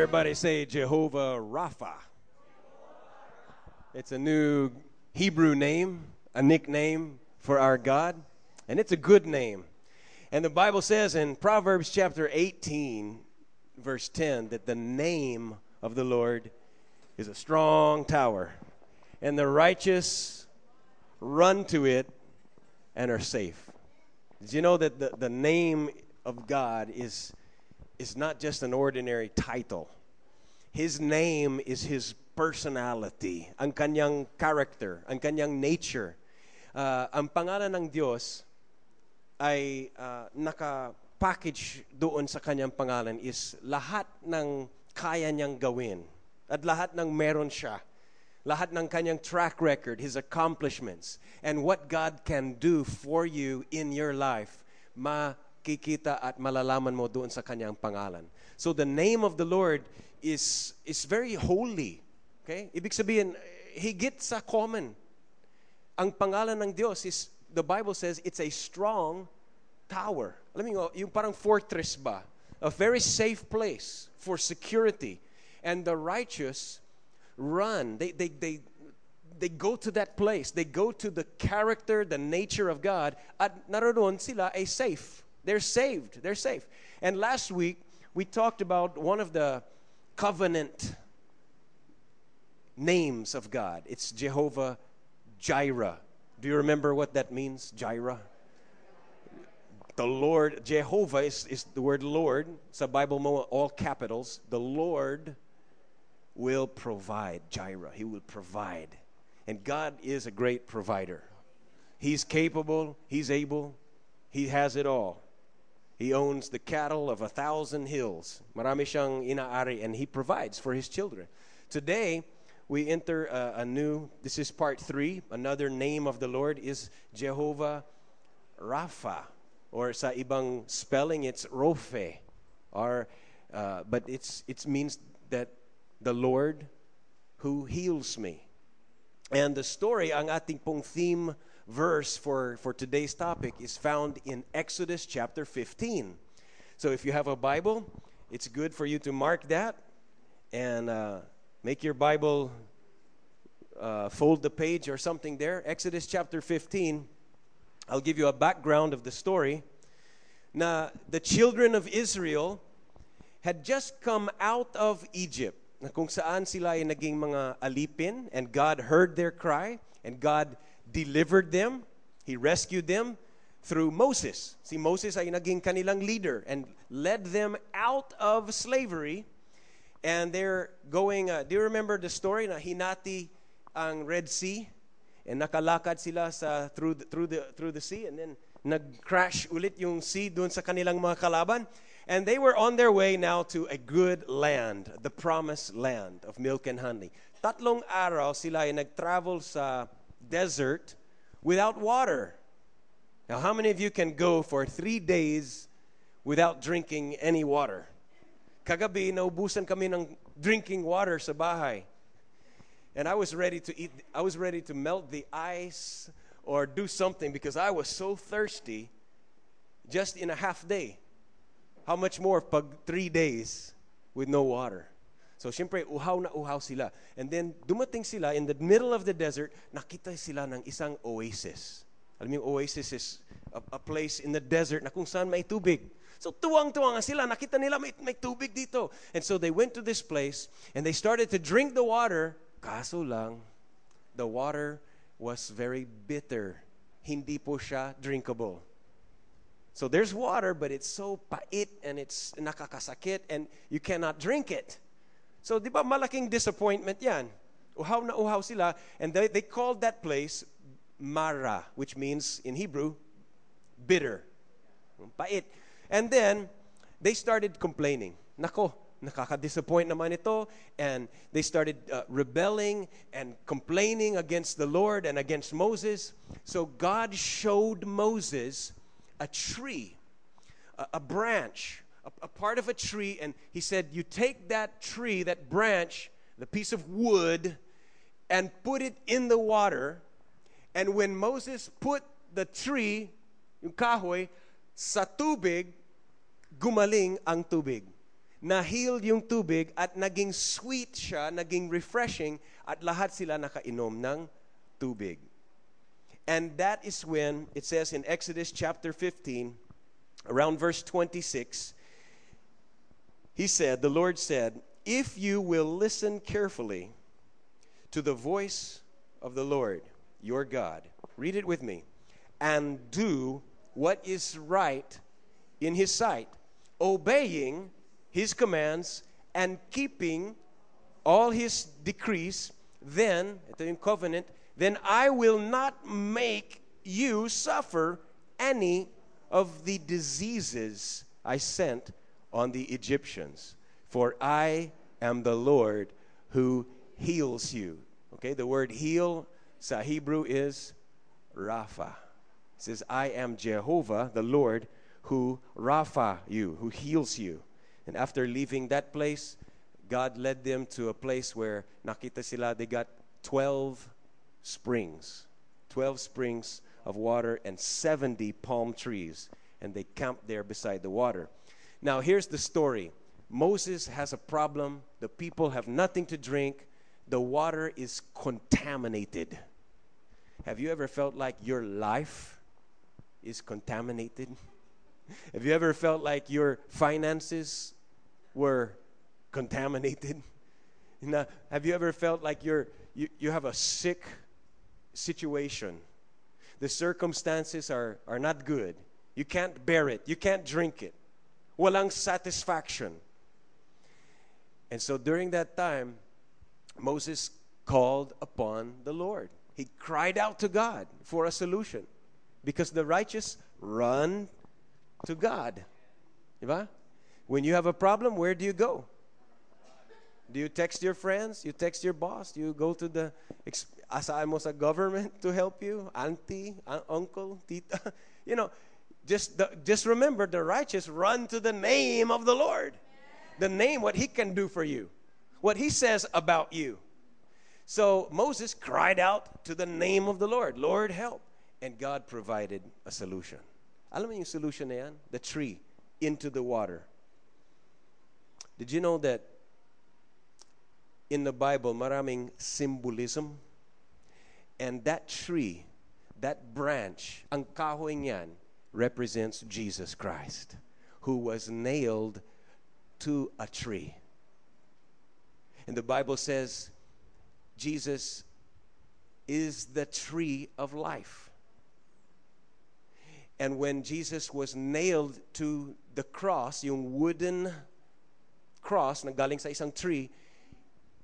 Everybody say Jehovah Rapha. It's a new Hebrew name, a nickname for our God, and it's a good name. And the Bible says in Proverbs chapter 18, verse 10, that the name of the Lord is a strong tower, and the righteous run to it and are safe. Did you know that the, the name of God is, is not just an ordinary title? His name is His personality, ang kanyang character, ang kanyang nature. Uh, ang pangalan ng Diyos ay uh, naka-package doon sa kanyang pangalan is lahat ng kaya niyang gawin at lahat ng meron siya. Lahat ng kanyang track record, his accomplishments, and what God can do for you in your life, makikita at malalaman mo doon sa kanyang pangalan. So the name of the Lord is, is very holy. Okay? Ibig sabihin, higit sa common. Ang pangalan ng Diyos is, the Bible says, it's a strong tower. Alam mo, yung parang fortress ba? A very safe place for security. And the righteous run. They, they, they, they go to that place. They go to the character, the nature of God. At naroon sila ay safe. They're saved. They're safe. And last week, we talked about one of the covenant names of God. It's Jehovah Jireh. Do you remember what that means, Jireh? The Lord, Jehovah is, is the word Lord. It's a Bible all capitals. The Lord will provide, Jireh. He will provide. And God is a great provider. He's capable, He's able, He has it all. He owns the cattle of a thousand hills. Marami siyang inaari and He provides for His children. Today, we enter a, a, new, this is part three. Another name of the Lord is Jehovah Rapha. Or sa ibang spelling, it's Rophe. Or, uh, but it's, it means that the Lord who heals me. And the story, ang ating pong theme verse for, for today's topic is found in Exodus chapter 15. So if you have a Bible, it's good for you to mark that and uh, make your Bible uh, fold the page or something there. Exodus chapter 15. I'll give you a background of the story. Now, the children of Israel had just come out of Egypt na kung saan sila ay naging mga alipin and God heard their cry and God delivered them. He rescued them through Moses. Si Moses ay naging kanilang leader and led them out of slavery. And they're going, uh, do you remember the story na hinati ang Red Sea? And nakalakad sila sa, through, the, through, the, through the sea and then nag-crash ulit yung sea doon sa kanilang mga kalaban. And they were on their way now to a good land, the promised land of milk and honey. Tatlong araw sila ay nag-travel sa desert without water. Now, how many of you can go for three days without drinking any water? Kagabi, naubusan kami ng drinking water sa bahay. And I was ready to eat, I was ready to melt the ice or do something because I was so thirsty just in a half day. How much more pag three days with no water? So, siyempre, uhaw na uhaw sila. And then, dumating sila in the middle of the desert, nakita sila ng isang oasis. Alam yung oasis is a, a place in the desert na kung saan may tubig. So, tuwang-tuwang sila. Nakita nila may, may tubig dito. And so, they went to this place and they started to drink the water. Kaso lang, the water was very bitter. Hindi po siya drinkable. So there's water, but it's so pait and it's nakakasakit and you cannot drink it. So di ba malaking disappointment yan. Uhaw na uhaw sila. And they, they called that place Mara, which means in Hebrew, bitter. Pait. And then, they started complaining. Nako, nakaka-disappoint naman ito. And they started uh, rebelling and complaining against the Lord and against Moses. So God showed Moses a tree, a, a branch, a, part of a tree, and he said, You take that tree, that branch, the piece of wood, and put it in the water. And when Moses put the tree, yung kahoy, sa tubig, gumaling ang tubig. nahil yung tubig at naging sweet siya, naging refreshing at lahat sila nakainom ng tubig. And that is when it says in Exodus chapter 15, around verse 26, he said, The Lord said, If you will listen carefully to the voice of the Lord your God, read it with me, and do what is right in his sight, obeying his commands and keeping all his decrees, then, ito yung covenant, then I will not make you suffer any of the diseases I sent on the Egyptians. For I am the Lord who heals you. Okay, the word heal sa Hebrew is Rapha. It says, I am Jehovah, the Lord, who Rapha you, who heals you. And after leaving that place, God led them to a place where nakita sila, they got 12 springs. 12 springs of water and 70 palm trees. And they camped there beside the water. Now, here's the story Moses has a problem. The people have nothing to drink. The water is contaminated. Have you ever felt like your life is contaminated? Have you ever felt like your finances were contaminated? Know, have you ever felt like you're, you, you have a sick situation? The circumstances are, are not good. You can't bear it. You can't drink it. Walang satisfaction. And so during that time, Moses called upon the Lord. He cried out to God for a solution because the righteous run to God. When you have a problem, where do you go? Do you text your friends? You text your boss? You go to the asaan mo sa government to help you? Auntie, uncle, tita? You know, just the, just remember the righteous run to the name of the Lord. The name what he can do for you. What he says about you. So Moses cried out to the name of the Lord, Lord help. And God provided a solution. Alam mo yung solution na yan? The tree into the water. Did you know that in the Bible, maraming symbolism? And that tree, that branch, ang kahoy niyan, represents Jesus Christ, who was nailed to a tree. And the Bible says Jesus is the tree of life. And when Jesus was nailed to the cross, yung wooden cross na galing sa isang tree,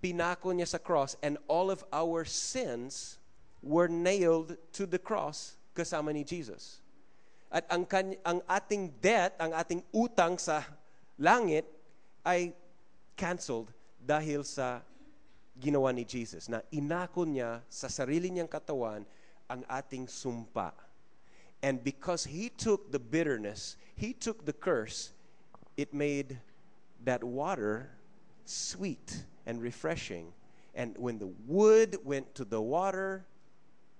pinako niya sa cross and all of our sins were nailed to the cross kasama ni Jesus. At ang, ang ating debt, ang ating utang sa langit ay canceled dahil sa ginawa ni Jesus na inako niya sa sarili niyang katawan ang ating sumpa. And because he took the bitterness, he took the curse, it made that water sweet and refreshing. And when the wood went to the water,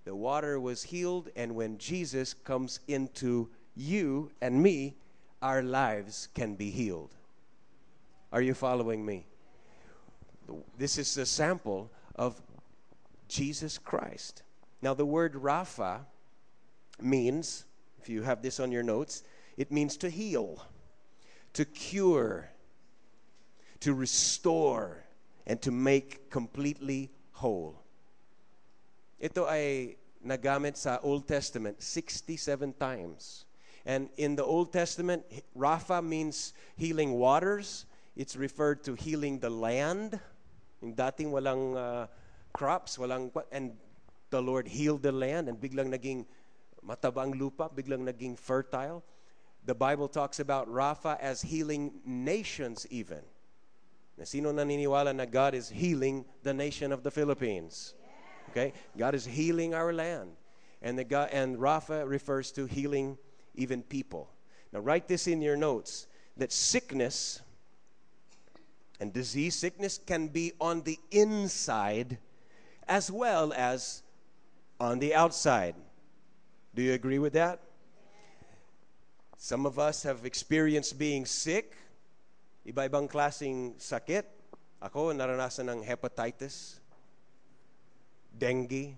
the water was healed. And when Jesus comes into you and me, our lives can be healed. Are you following me? This is a sample of Jesus Christ. Now, the word Rapha means, if you have this on your notes, it means to heal, to cure, to restore, and to make completely whole. Ito ay nagamit sa Old Testament 67 times. And in the Old Testament, Rapha means healing waters. It's referred to healing the land. Yung dating walang uh, crops, walang and the Lord healed the land and biglang naging matabang lupa, biglang naging fertile. The Bible talks about Rapha as healing nations even. Na sino naniniwala na God is healing the nation of the Philippines? Okay? God is healing our land. And the God and Rapha refers to healing even people. Now write this in your notes that sickness and disease sickness can be on the inside as well as on the outside. Do you agree with that? Some of us have experienced being sick Iba-ibang klasing sakit. Ako, naranasan ng hepatitis, dengue.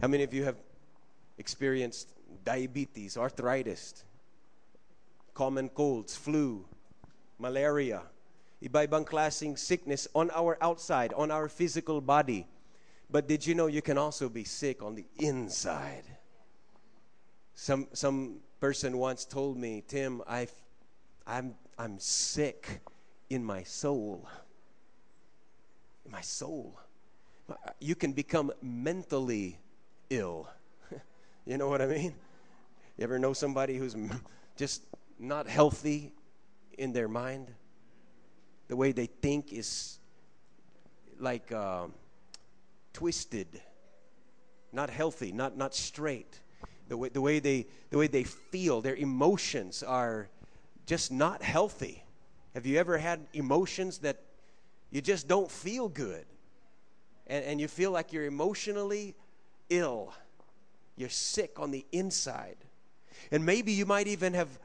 How many of you have experienced diabetes, arthritis, common colds, flu, malaria? Iba-ibang klaseng sickness on our outside, on our physical body. But did you know you can also be sick on the inside? Some some person once told me, Tim, I, I'm I'm sick in my soul. In my soul. You can become mentally ill. you know what I mean? You ever know somebody who's just not healthy in their mind? The way they think is like uh, twisted, not healthy, not, not straight. The way, the, way they, the way they feel, their emotions are just not healthy. Have you ever had emotions that you just don't feel good? And, and you feel like you're emotionally ill. You're sick on the inside. And maybe you might even have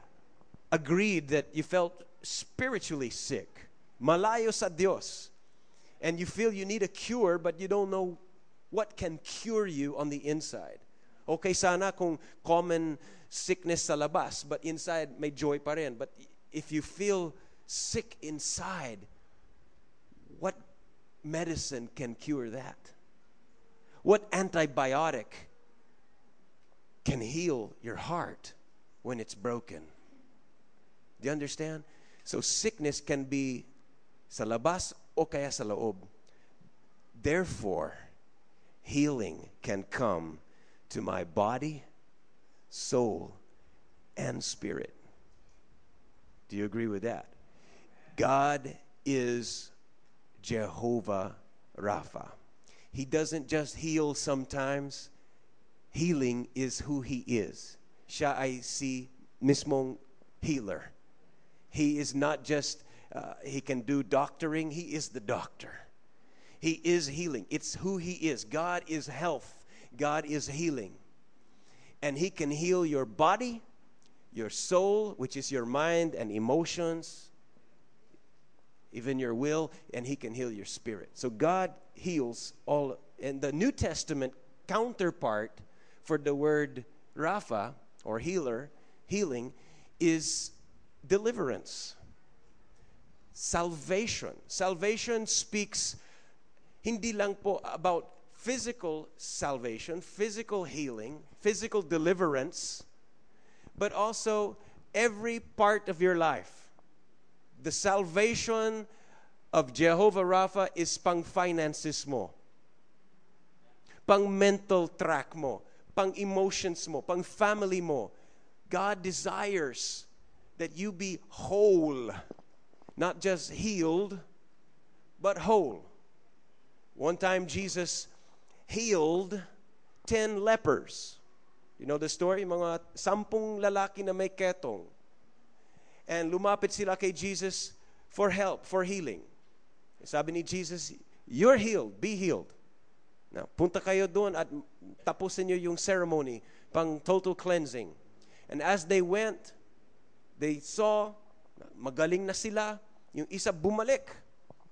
agreed that you felt spiritually sick. Malayo sa Dios. And you feel you need a cure, but you don't know what can cure you on the inside. Okay sana kung common sickness sa labas, but inside may joy pa rin. But if you feel sick inside, medicine can cure that? What antibiotic can heal your heart when it's broken? Do you understand? So sickness can be sa labas o kaya sa loob. Therefore, healing can come to my body, soul, and spirit. Do you agree with that? God is Jehovah Rapha. He doesn't just heal sometimes. Healing is who he is. Siya ay si mismong healer. He is not just, uh, he can do doctoring, he is the doctor. He is healing. It's who he is. God is health. God is healing. And He can heal your body, your soul, which is your mind and emotions, even your will, and He can heal your spirit. So God heals all. And the New Testament counterpart for the word Rapha or healer, healing, is deliverance. Salvation. Salvation speaks hindi lang po about physical salvation, physical healing, physical deliverance, but also every part of your life. The salvation of Jehovah Rapha is pang finances mo, pang mental track mo, pang emotions mo, pang family mo. God desires that you be whole, not just healed, but whole. One time, Jesus healed 10 lepers. You know the story? Mga sampung lalaki na may ketong. And lumapit sila kay Jesus for help, for healing. Sabi ni Jesus, you're healed, be healed. Now, punta kayo doon at tapusin niyo yung ceremony pang total cleansing. And as they went, they saw, magaling na sila. Yung isa bumalik.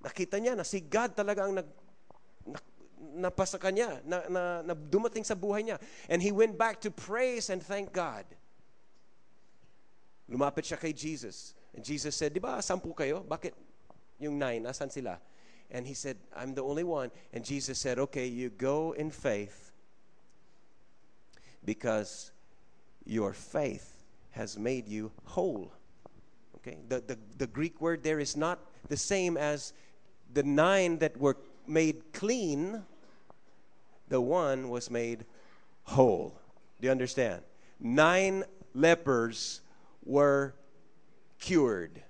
Nakita niya na si God talaga ang nag, napasa kanya, na, na, na dumating sa buhay niya. And he went back to praise and thank God. Lumapit siya kay Jesus. And Jesus said, di ba, sampu kayo? Bakit yung nine, asan sila? And he said, I'm the only one. And Jesus said, okay, you go in faith because your faith has made you whole. Okay? The, the, the Greek word there is not the same as the nine that were made clean, the one was made whole. Do you understand? Nine lepers were cured,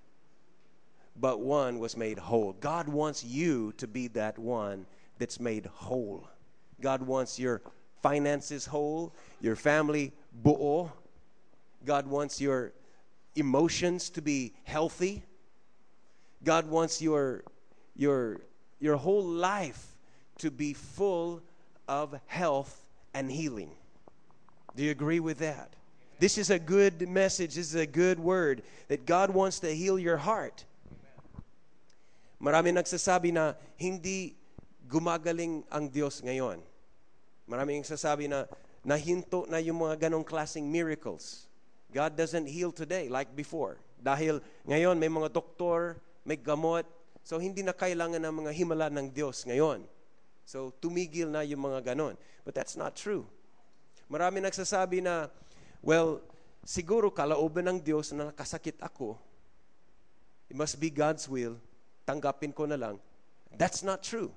but one was made whole. God wants you to be that one that's made whole. God wants your finances whole, your family buo. God wants your emotions to be healthy. God wants your your your whole life to be full of health and healing. Do you agree with that? This is a good message. This is a good word that God wants to heal your heart. Marami nagsasabi na hindi gumagaling ang Diyos ngayon. Marami nagsasabi na nahinto na yung mga ganong klaseng miracles. God doesn't heal today like before. Dahil ngayon may mga doktor, may gamot, so hindi na kailangan ng mga himala ng Diyos ngayon. So tumigil na yung mga ganon. But that's not true. Marami nagsasabi na, well, siguro kalooban ng Diyos na nakasakit ako, it must be God's will, tanggapin ko na lang. That's not true.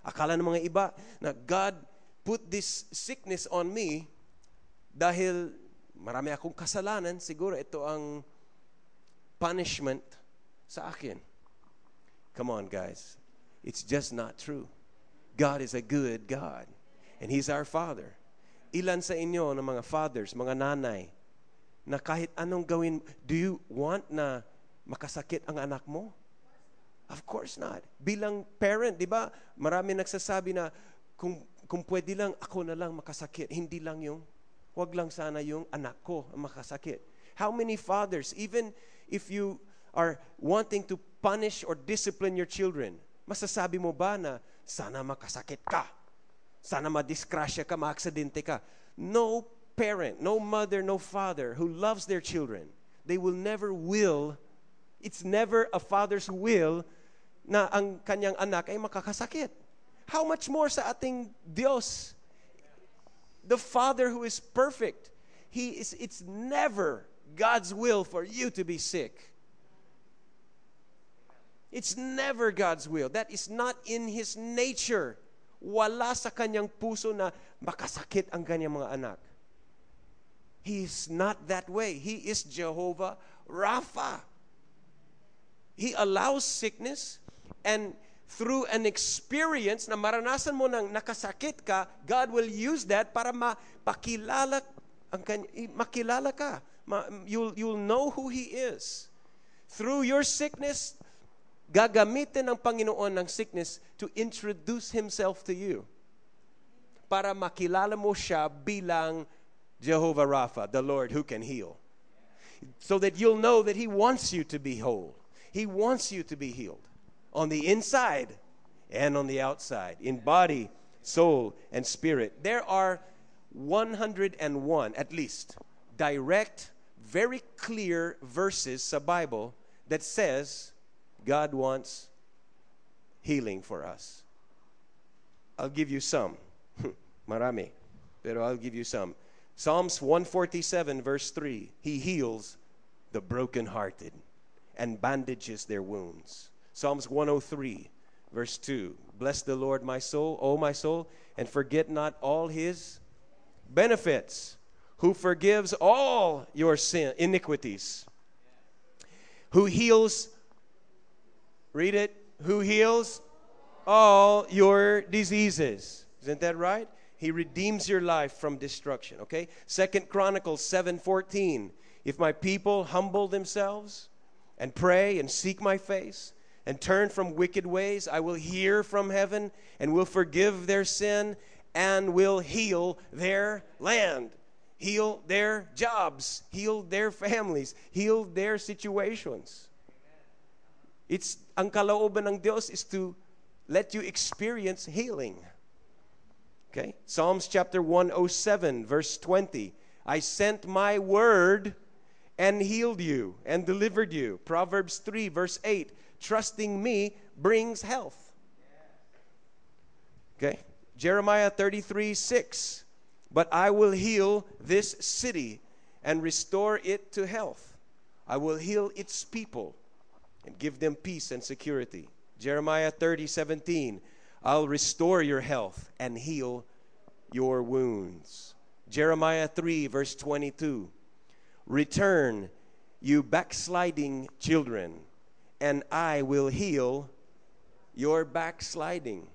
Akala ng mga iba na God put this sickness on me dahil marami akong kasalanan, siguro ito ang punishment sa akin. Come on, guys. It's just not true. God is a good God. And He's our Father. Ilan sa inyo ng mga fathers, mga nanay, na kahit anong gawin, do you want na makasakit ang anak mo? Of course not. Bilang parent, di ba, marami nagsasabi na kung, kung pwede lang, ako na lang makasakit. Hindi lang yung, wag lang sana yung anak ko ang makasakit. How many fathers, even if you are wanting to punish or discipline your children, masasabi mo ba na sana makasakit ka? Sana madiskrasya ka, maaksidente ka? No parent, no mother, no father who loves their children, they will never will, it's never a father's will na ang kanyang anak ay makakasakit. How much more sa ating Dios? The Father who is perfect. He is it's never God's will for you to be sick. It's never God's will. That is not in his nature. Wala sa kanyang puso na makasakit ang kanyang mga anak. He is not that way. He is Jehovah Rapha. He allows sickness and through an experience na maranasan mo nang nakasakit ka, God will use that para mapakilala ang makilala ka. Ma, you'll, you'll know who He is. Through your sickness, gagamitin ng Panginoon ng sickness to introduce Himself to you. Para makilala mo siya bilang Jehovah Rapha, the Lord who can heal. So that you'll know that He wants you to be whole. He wants you to be healed on the inside and on the outside, in body, soul, and spirit. There are 101 at least direct, very clear verses sa Bible that says God wants healing for us. I'll give you some. Marami. Pero I'll give you some. Psalms 147, verse 3 He heals the brokenhearted and bandages their wounds. Psalms 103, verse 2. Bless the Lord, my soul, O my soul, and forget not all his benefits, who forgives all your sin, iniquities, who heals, read it, who heals all your diseases. Isn't that right? He redeems your life from destruction. Okay? Second Chronicles 7:14. If my people humble themselves and pray and seek my face and turn from wicked ways, I will hear from heaven and will forgive their sin and will heal their land, heal their jobs, heal their families, heal their situations. It's ang kalooban ng Dios is to let you experience healing. Okay? Psalms chapter 107 verse 20. I sent my word and healed you and delivered you. Proverbs 3 verse 8 trusting me brings health. Okay? Jeremiah 33 6. But I will heal this city and restore it to health. I will heal its people and give them peace and security. Jeremiah 30 17. I'll restore your health and heal your wounds. Jeremiah 3, verse 22. Return, you backsliding children and I will heal your backsliding.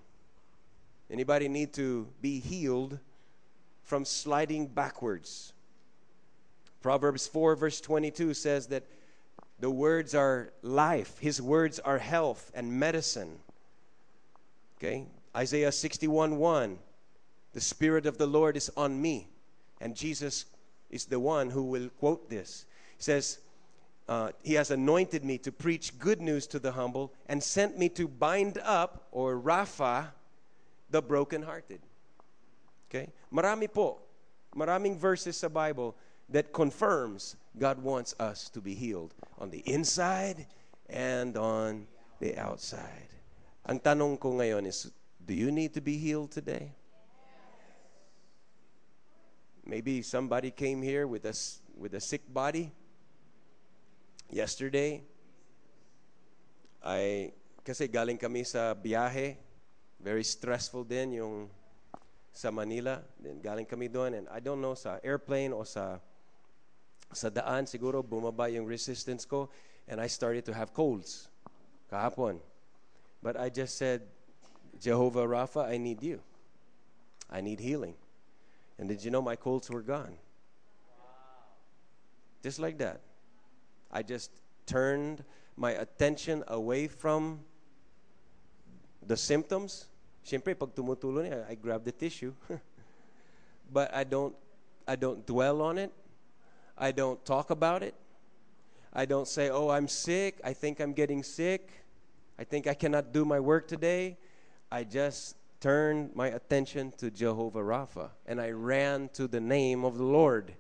Anybody need to be healed from sliding backwards? Proverbs 4, verse 22 says that the words are life, His words are health and medicine. Okay? Isaiah 61 1 The Spirit of the Lord is on me. And Jesus is the one who will quote this. He says, uh, he has anointed me to preach good news to the humble and sent me to bind up or Rapha the brokenhearted. Okay? Marami po. Maraming verses sa Bible that confirms God wants us to be healed on the inside and on the outside. Ang tanong ko ngayon is, do you need to be healed today? Maybe somebody came here with a, with a sick body yesterday. I, kasi galing kami sa biyahe. Very stressful din yung sa Manila. Then galing kami doon and I don't know sa airplane o sa sa daan siguro bumaba yung resistance ko and I started to have colds kahapon. But I just said, Jehovah Rapha, I need you. I need healing. And did you know my colds were gone? Just like that. I just turned my attention away from the symptoms. Siyempre, pag tumutulo niya, I grab the tissue. but I don't, I don't dwell on it. I don't talk about it. I don't say, oh, I'm sick. I think I'm getting sick. I think I cannot do my work today. I just turned my attention to Jehovah Rapha and I ran to the name of the Lord.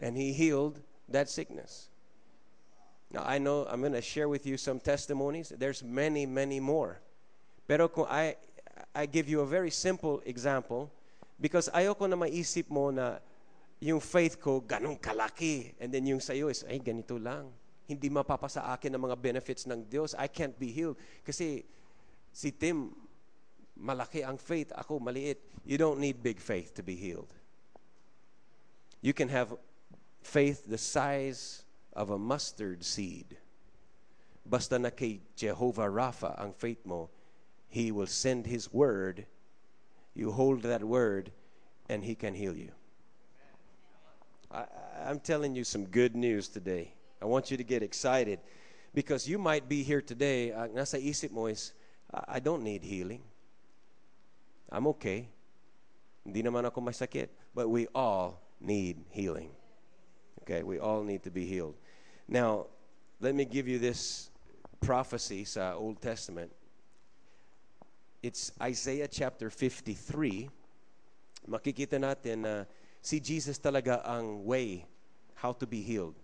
And He healed that sickness. Now, I know I'm going to share with you some testimonies. There's many, many more. Pero kung I, I give you a very simple example because ayoko na maisip mo na yung faith ko ganong kalaki and then yung sa'yo is, ay, ganito lang. Hindi mapapasa akin ang mga benefits ng Diyos. I can't be healed. Kasi si Tim, malaki ang faith, ako maliit. You don't need big faith to be healed. You can have faith the size of a mustard seed. Basta na kay Jehovah Rapha ang faith mo, He will send His word. You hold that word, and He can heal you. I, I'm telling you some good news today. I want you to get excited because you might be here today. Uh, nasa isip mo is, I don't need healing. I'm okay. Hindi naman ako masakit. But we all need healing. Okay, we all need to be healed. Now, let me give you this prophecy sa Old Testament. It's Isaiah chapter 53. Makikita natin na si Jesus talaga ang way how to be healed.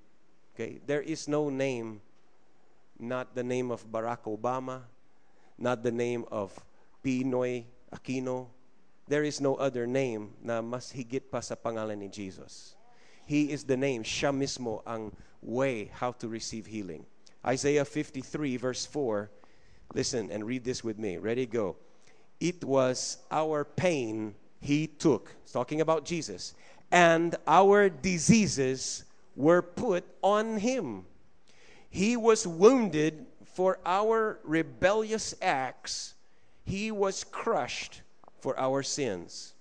Okay? There is no name, not the name of Barack Obama, not the name of PNoy Aquino. There is no other name na mas higit pa sa pangalan ni Jesus. He is the name, siya mismo ang way how to receive healing. Isaiah 53 verse 4. Listen and read this with me. Ready go. It was our pain he took. It's talking about Jesus. And our diseases were put on him. He was wounded for our rebellious acts he was crushed for our sins.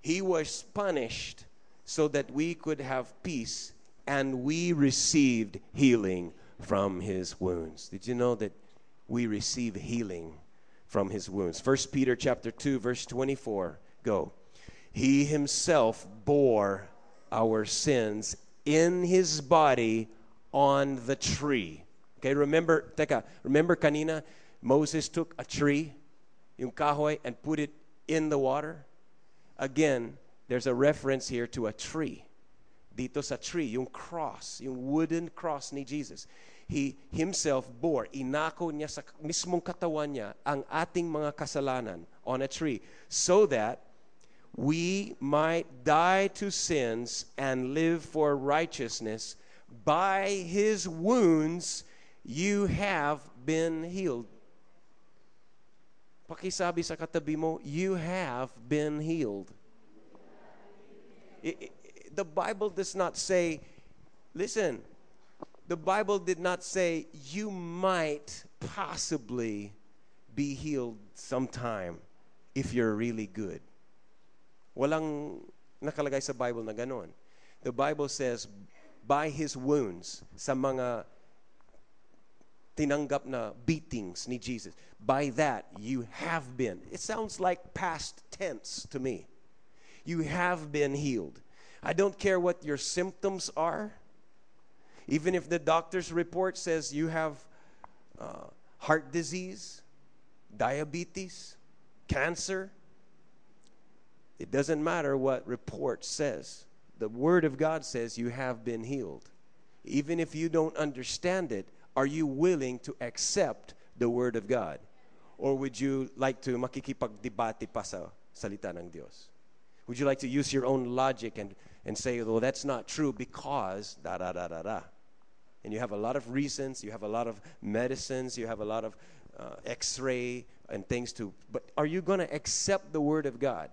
He was punished so that we could have peace and we received healing from his wounds. Did you know that we receive healing from his wounds? First Peter chapter 2 verse 24. Go. He himself bore our sins in his body on the tree. Okay, remember, teka, remember kanina Moses took a tree yung kahoy and put it in the water. Again, there's a reference here to a tree. Dito sa tree, yung cross, yung wooden cross ni Jesus. He himself bore, inako niya sa mismong katawan niya ang ating mga kasalanan on a tree so that we might die to sins and live for righteousness. By his wounds you have been healed. Pakisabi sa katabi mo, you have been healed. It, it, the Bible does not say, listen, the Bible did not say you might possibly be healed sometime if you're really good. Walang nakalagay sa Bible na ganon. The Bible says, by His wounds, sa mga tinanggap na beatings ni Jesus. By that, you have been. It sounds like past tense to me. You have been healed. I don't care what your symptoms are. Even if the doctor's report says you have uh, heart disease, diabetes, cancer, it doesn't matter what report says. The Word of God says you have been healed. Even if you don't understand it, are you willing to accept the Word of God? Or would you like to makikipagdebate pa sa salita ng Diyos? Would you like to use your own logic and, and say, well, that's not true because da da da da da? And you have a lot of reasons, you have a lot of medicines, you have a lot of uh, x ray and things to. But are you going to accept the Word of God?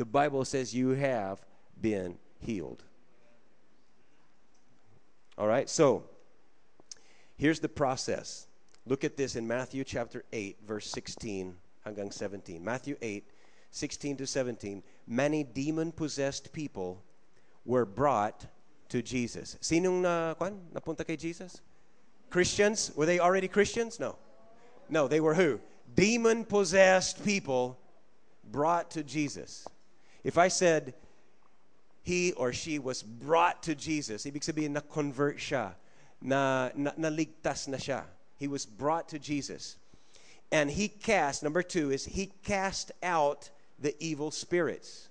The Bible says you have been healed. All right, so here's the process. Look at this in Matthew chapter 8, verse 16 hanggang 17. Matthew 8, 16 to 17. Many demon possessed people were brought to Jesus. Sinong na, kwan, napunta kay Jesus? Christians? Were they already Christians? No. No, they were who? Demon possessed people brought to Jesus. If I said, he or she was brought to Jesus. Ibig sabihin, na-convert siya. Na, na, naligtas na siya. He was brought to Jesus. And he cast, number two is, he cast out the evil spirits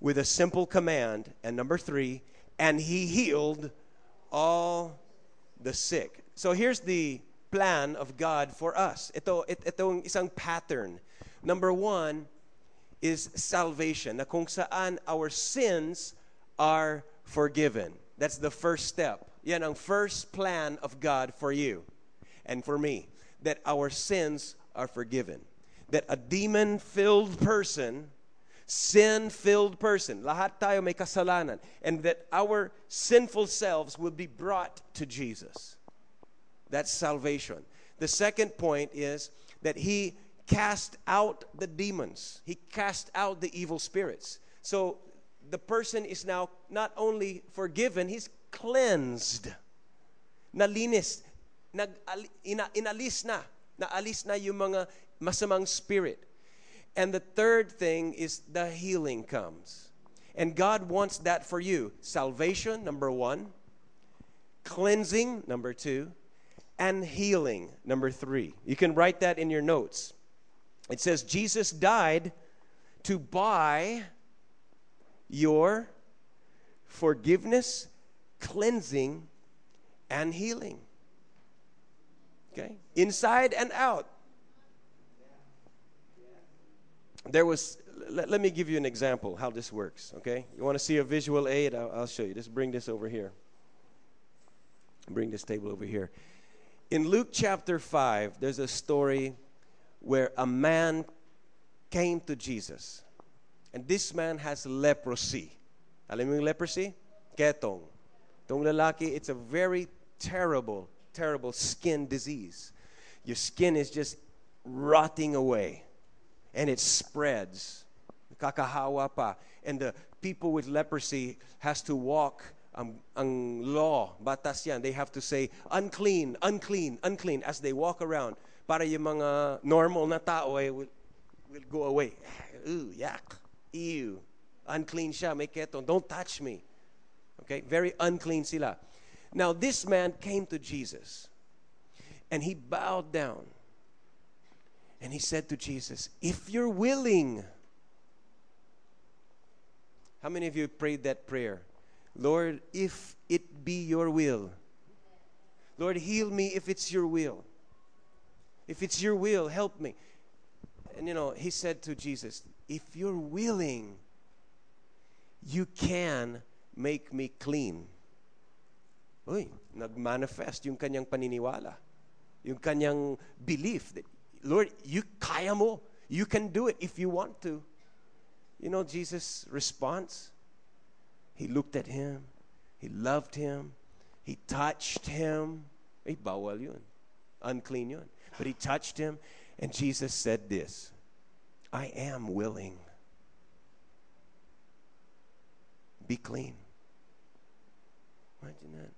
with a simple command. And number three, and he healed all the sick. So here's the plan of God for us. Ito, ito itong isang pattern. Number one, is salvation, na kung saan our sins are forgiven. That's the first step. Yan ang first plan of God for you and for me, that our sins are forgiven. That a demon-filled person, sin-filled person, lahat tayo may kasalanan, and that our sinful selves will be brought to Jesus. That's salvation. The second point is that he cast out the demons, he cast out the evil spirits. So the person is now not only forgiven, he's cleansed. Nalinis, nag, ina, inalis na, naalis na yung mga masamang spirit. And the third thing is the healing comes. And God wants that for you. Salvation, number one. Cleansing, number two. And healing, number three. You can write that in your notes. It says Jesus died to buy your forgiveness, cleansing, and healing. Okay? Inside and out. There was, let, let me give you an example how this works. Okay? You want to see a visual aid? I'll, I'll show you. Just bring this over here. Bring this table over here. In Luke chapter 5, there's a story where a man came to Jesus. And this man has leprosy. Alam mo yung leprosy? Ketong. Itong lalaki, it's a very terrible, terrible skin disease. Your skin is just rotting away. And it spreads. Kakahawa pa. And the people with leprosy has to walk ang, ang law, batas yan, they have to say, unclean, unclean, unclean, as they walk around para yung mga normal na tao ay will, will go away. Ooh, yuck. Ew. Unclean siya, may keton. Don't touch me. Okay? Very unclean sila. Now, this man came to Jesus and he bowed down and he said to Jesus, If you're willing, how many of you prayed that prayer? Lord, if it be your will, Lord, heal me if it's your will. If it's your will, help me. And you know, he said to Jesus, If you're willing, you can make me clean. Uy, nag-manifest yung kanyang paniniwala. Yung kanyang belief that, Lord, you kaya mo. You can do it if you want to. You know Jesus' response? He looked at him. He loved him. He touched him. Eh, bawal yun. Unclean yun. But he touched him, and Jesus said this I am willing. Be clean. Imagine that.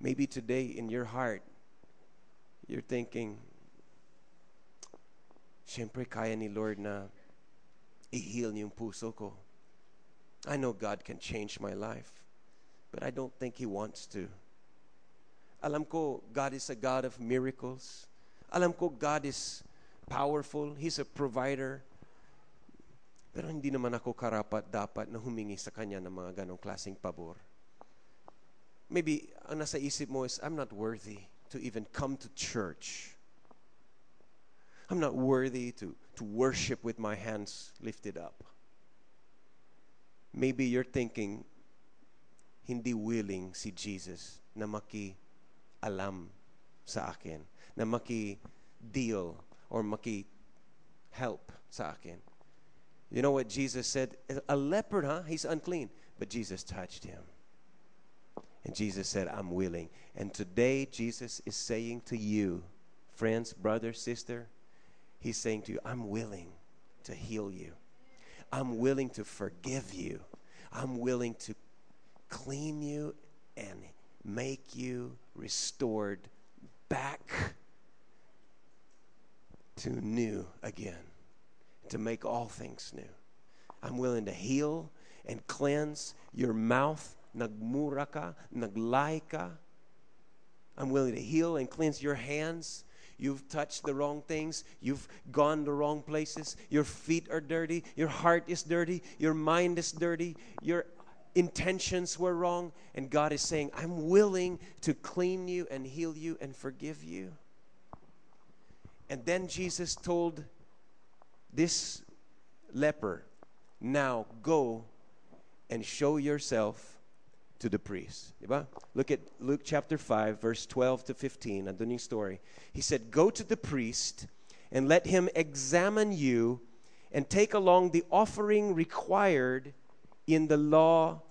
Maybe today in your heart, you're thinking, Siyempre, kaya ni Lord na i-heal yung puso ko. I know God can change my life. but I don't think He wants to. Alam ko, God is a God of miracles. Alam ko, God is powerful. He's a provider. Pero hindi naman ako karapat dapat na humingi sa Kanya ng mga ganong klaseng pabor. Maybe ang nasa isip mo is, I'm not worthy to even come to church. I'm not worthy to, to worship with my hands lifted up. Maybe you're thinking, hindi willing si Jesus na maki-alam sa akin, na maki-deal or maki-help sa akin. You know what Jesus said? A leopard, huh? He's unclean. But Jesus touched him. And Jesus said, I'm willing. And today, Jesus is saying to you, friends, brother, sister, He's saying to you, I'm willing to heal you. I'm willing to forgive you. I'm willing to clean you and make you restored back to new again, to make all things new. I'm willing to heal and cleanse your mouth. Nagmura ka, naglay. I'm willing to heal and cleanse your hands. You've touched the wrong things. You've gone the wrong places. Your feet are dirty. Your heart is dirty. Your mind is dirty. Your intentions were wrong. And God is saying, I'm willing to clean you and heal you and forgive you. And then Jesus told this leper, Now go and show yourself to the priest. Diba? Look at Luke chapter 5, verse 12 to 15. Andun yung story. He said, Go to the priest and let him examine you and take along the offering required in the law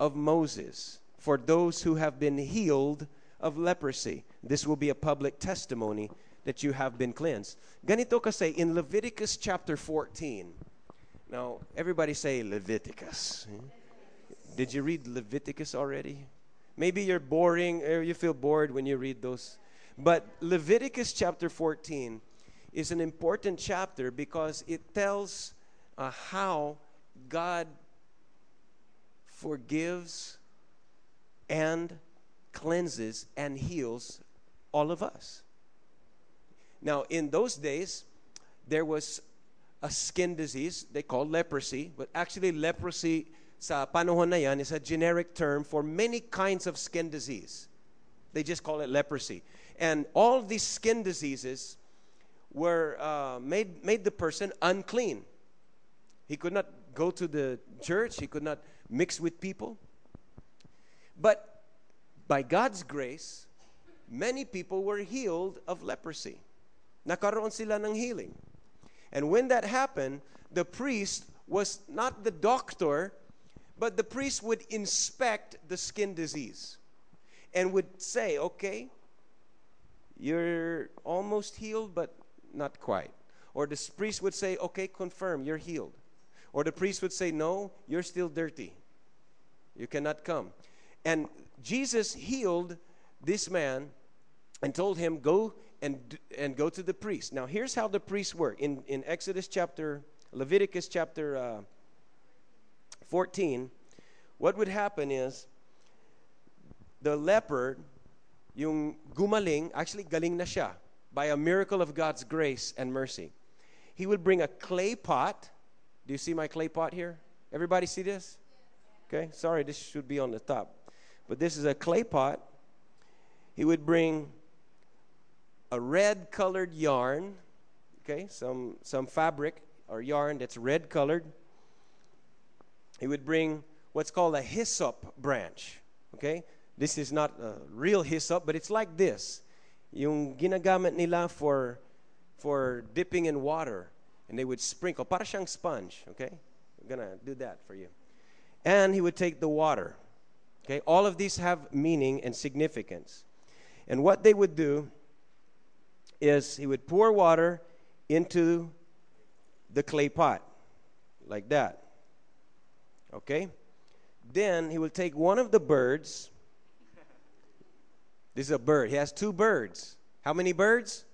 of Moses for those who have been healed of leprosy. This will be a public testimony that you have been cleansed. Ganito kasi in Leviticus chapter 14. Now, everybody say Leviticus. Did you read Leviticus already? Maybe you're boring or you feel bored when you read those. But Leviticus chapter 14 is an important chapter because it tells uh, how God forgives and cleanses and heals all of us. Now, in those days, there was a skin disease they called leprosy, but actually, leprosy sa panahon na yan is a generic term for many kinds of skin disease. They just call it leprosy. And all these skin diseases were uh, made, made the person unclean. He could not go to the church, he could not mix with people. But by God's grace, many people were healed of leprosy. Nakaroon sila ng healing. And when that happened, the priest was not the doctor, but the priest would inspect the skin disease and would say, okay, you're almost healed, but not quite. Or the priest would say, okay, confirm, you're healed. Or the priest would say, no, you're still dirty. You cannot come. And Jesus healed this man and told him, go and, and go to the priest. Now, here's how the priests work. In, in Exodus chapter, Leviticus chapter uh, 14, what would happen is the leper, yung gumaling, actually galing na siya by a miracle of God's grace and mercy. He would bring a clay pot. Do you see my clay pot here? Everybody see this? Okay, sorry, this should be on the top. But this is a clay pot. He would bring a red colored yarn, okay, some, some fabric or yarn that's red colored. He would bring what's called a hyssop branch, okay? This is not a real hyssop, but it's like this. Yung ginagamit nila for, for dipping in water. And they would sprinkle, para sponge, okay? I'm gonna do that for you. And he would take the water. Okay, all of these have meaning and significance. And what they would do is he would pour water into the clay pot, like that. Okay? Then he will take one of the birds. This is a bird. He has two birds. How many birds?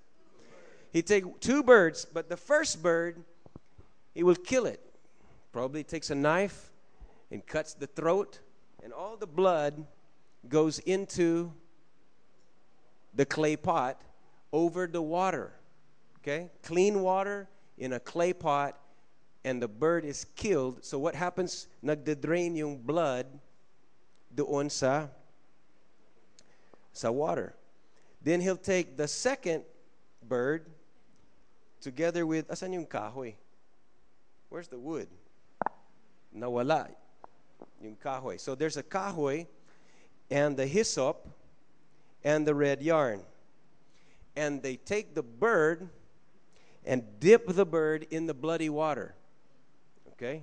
He take two birds, but the first bird, he will kill it. Probably takes a knife and cuts the throat And all the blood goes into the clay pot over the water. Okay? Clean water in a clay pot and the bird is killed. So what happens? Nagde-drain yung blood doon sa sa water. Then he'll take the second bird together with asan yung kahoy? Where's the wood? Nawala yung kahoy. So there's a kahoy and the hyssop and the red yarn. And they take the bird and dip the bird in the bloody water. Okay?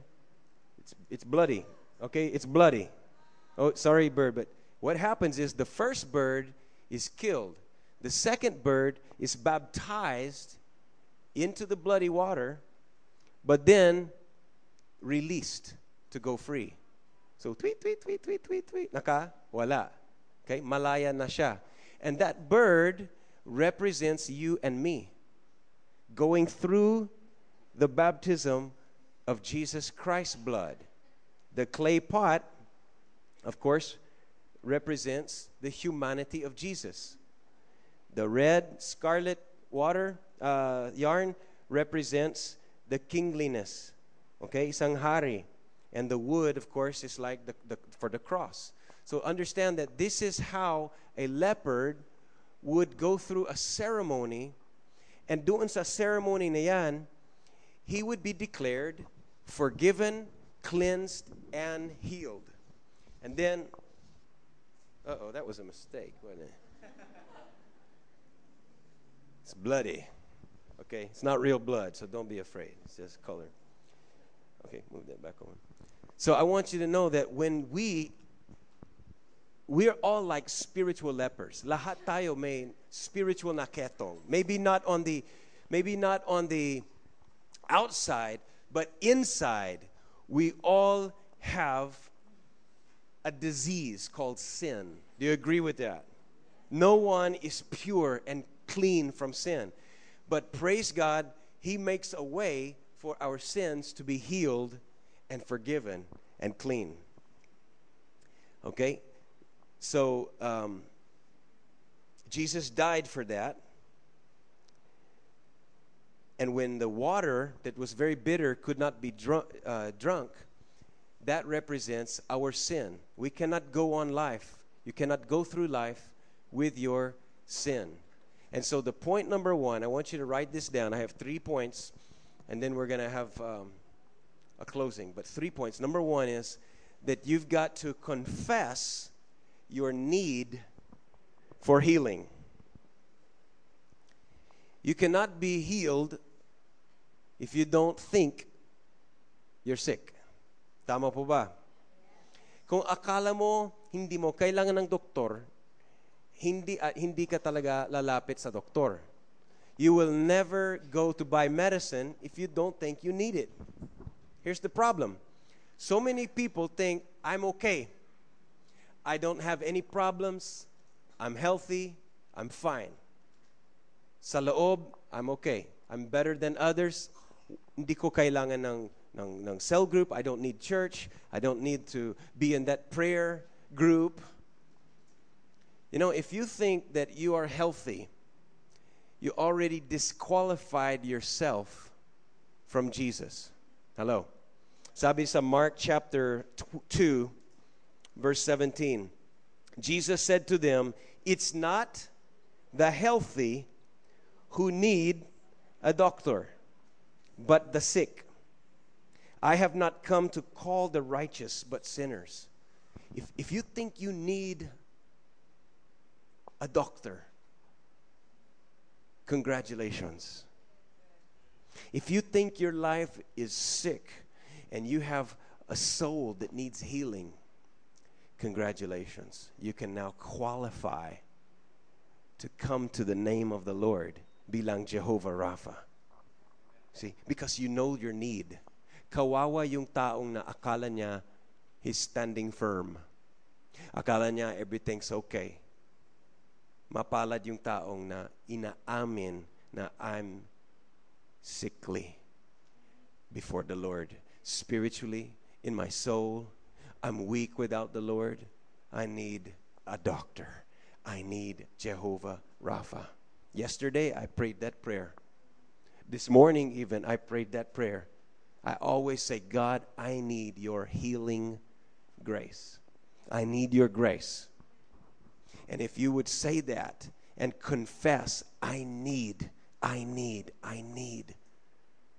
It's, it's bloody. Okay? It's bloody. Oh, sorry, bird, but what happens is the first bird is killed. The second bird is baptized into the bloody water, but then released to go free. So tweet, tweet, tweet, tweet, tweet, tweet. Naka, wala. Okay, malaya na siya. And that bird represents you and me going through the baptism of Jesus Christ's blood. The clay pot, of course, represents the humanity of Jesus. The red scarlet water uh, yarn represents the kingliness. Okay, isang hari. And the wood, of course, is like the, the, for the cross. So understand that this is how a leopard would go through a ceremony. And doon sa ceremony na yan, he would be declared forgiven, cleansed, and healed. And then, uh oh, that was a mistake, wasn't it? It's bloody. Okay, it's not real blood, so don't be afraid. It's just color. Okay, move that back on. So I want you to know that when we we're all like spiritual lepers. Lahat tayo may spiritual naketong. Maybe not on the maybe not on the outside, but inside we all have a disease called sin. Do you agree with that? No one is pure and clean from sin. But praise God, He makes a way for our sins to be healed and forgiven and clean. Okay? So, um, Jesus died for that. And when the water that was very bitter could not be drunk, uh, drunk, that represents our sin. We cannot go on life. You cannot go through life with your sin. And so, the point number one, I want you to write this down. I have three points, and then we're going to have um, a closing. But three points. Number one is that you've got to confess your need for healing. You cannot be healed if you don't think you're sick. Tama po ba? Kung akala mo hindi mo kailangan ng doktor, hindi, uh, hindi ka talaga lalapit sa doktor. You will never go to buy medicine if you don't think you need it. Here's the problem. So many people think, I'm okay. I don't have any problems. I'm healthy. I'm fine. Sa loob, I'm okay. I'm better than others. Hindi ko kailangan ng, ng, ng cell group. I don't need church. I don't need to be in that prayer group. You know, if you think that you are healthy, you already disqualified yourself from Jesus. Hello. Sabi sa Mark chapter 2, verse 17. Jesus said to them, It's not the healthy who need a doctor, but the sick. I have not come to call the righteous, but sinners. If, if you think you need a doctor. Congratulations. If you think your life is sick and you have a soul that needs healing, congratulations. You can now qualify to come to the name of the Lord, bilang Jehovah Rapha. See, because you know your need. Kawawa yung taong na akala niya he's standing firm. Akala niya everything's okay mapalad yung taong na inaamin na I'm sickly before the Lord. Spiritually, in my soul, I'm weak without the Lord. I need a doctor. I need Jehovah Rapha. Yesterday, I prayed that prayer. This morning, even, I prayed that prayer. I always say, God, I need your healing grace. I need your grace. And if you would say that and confess, I need, I need, I need,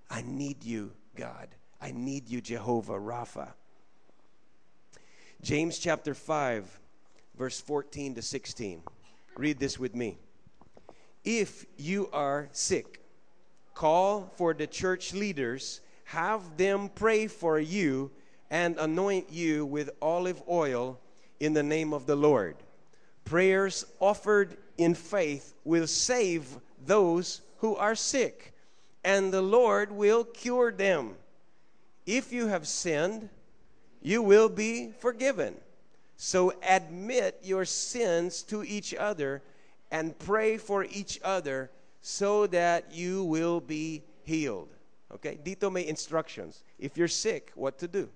I need you, God. I need you, Jehovah Rapha. James chapter 5, verse 14 to 16. Read this with me. If you are sick, call for the church leaders, have them pray for you, and anoint you with olive oil in the name of the Lord. Prayers offered in faith will save those who are sick, and the Lord will cure them. If you have sinned, you will be forgiven. So admit your sins to each other and pray for each other so that you will be healed. Okay? Dito may instructions. If you're sick, what to do.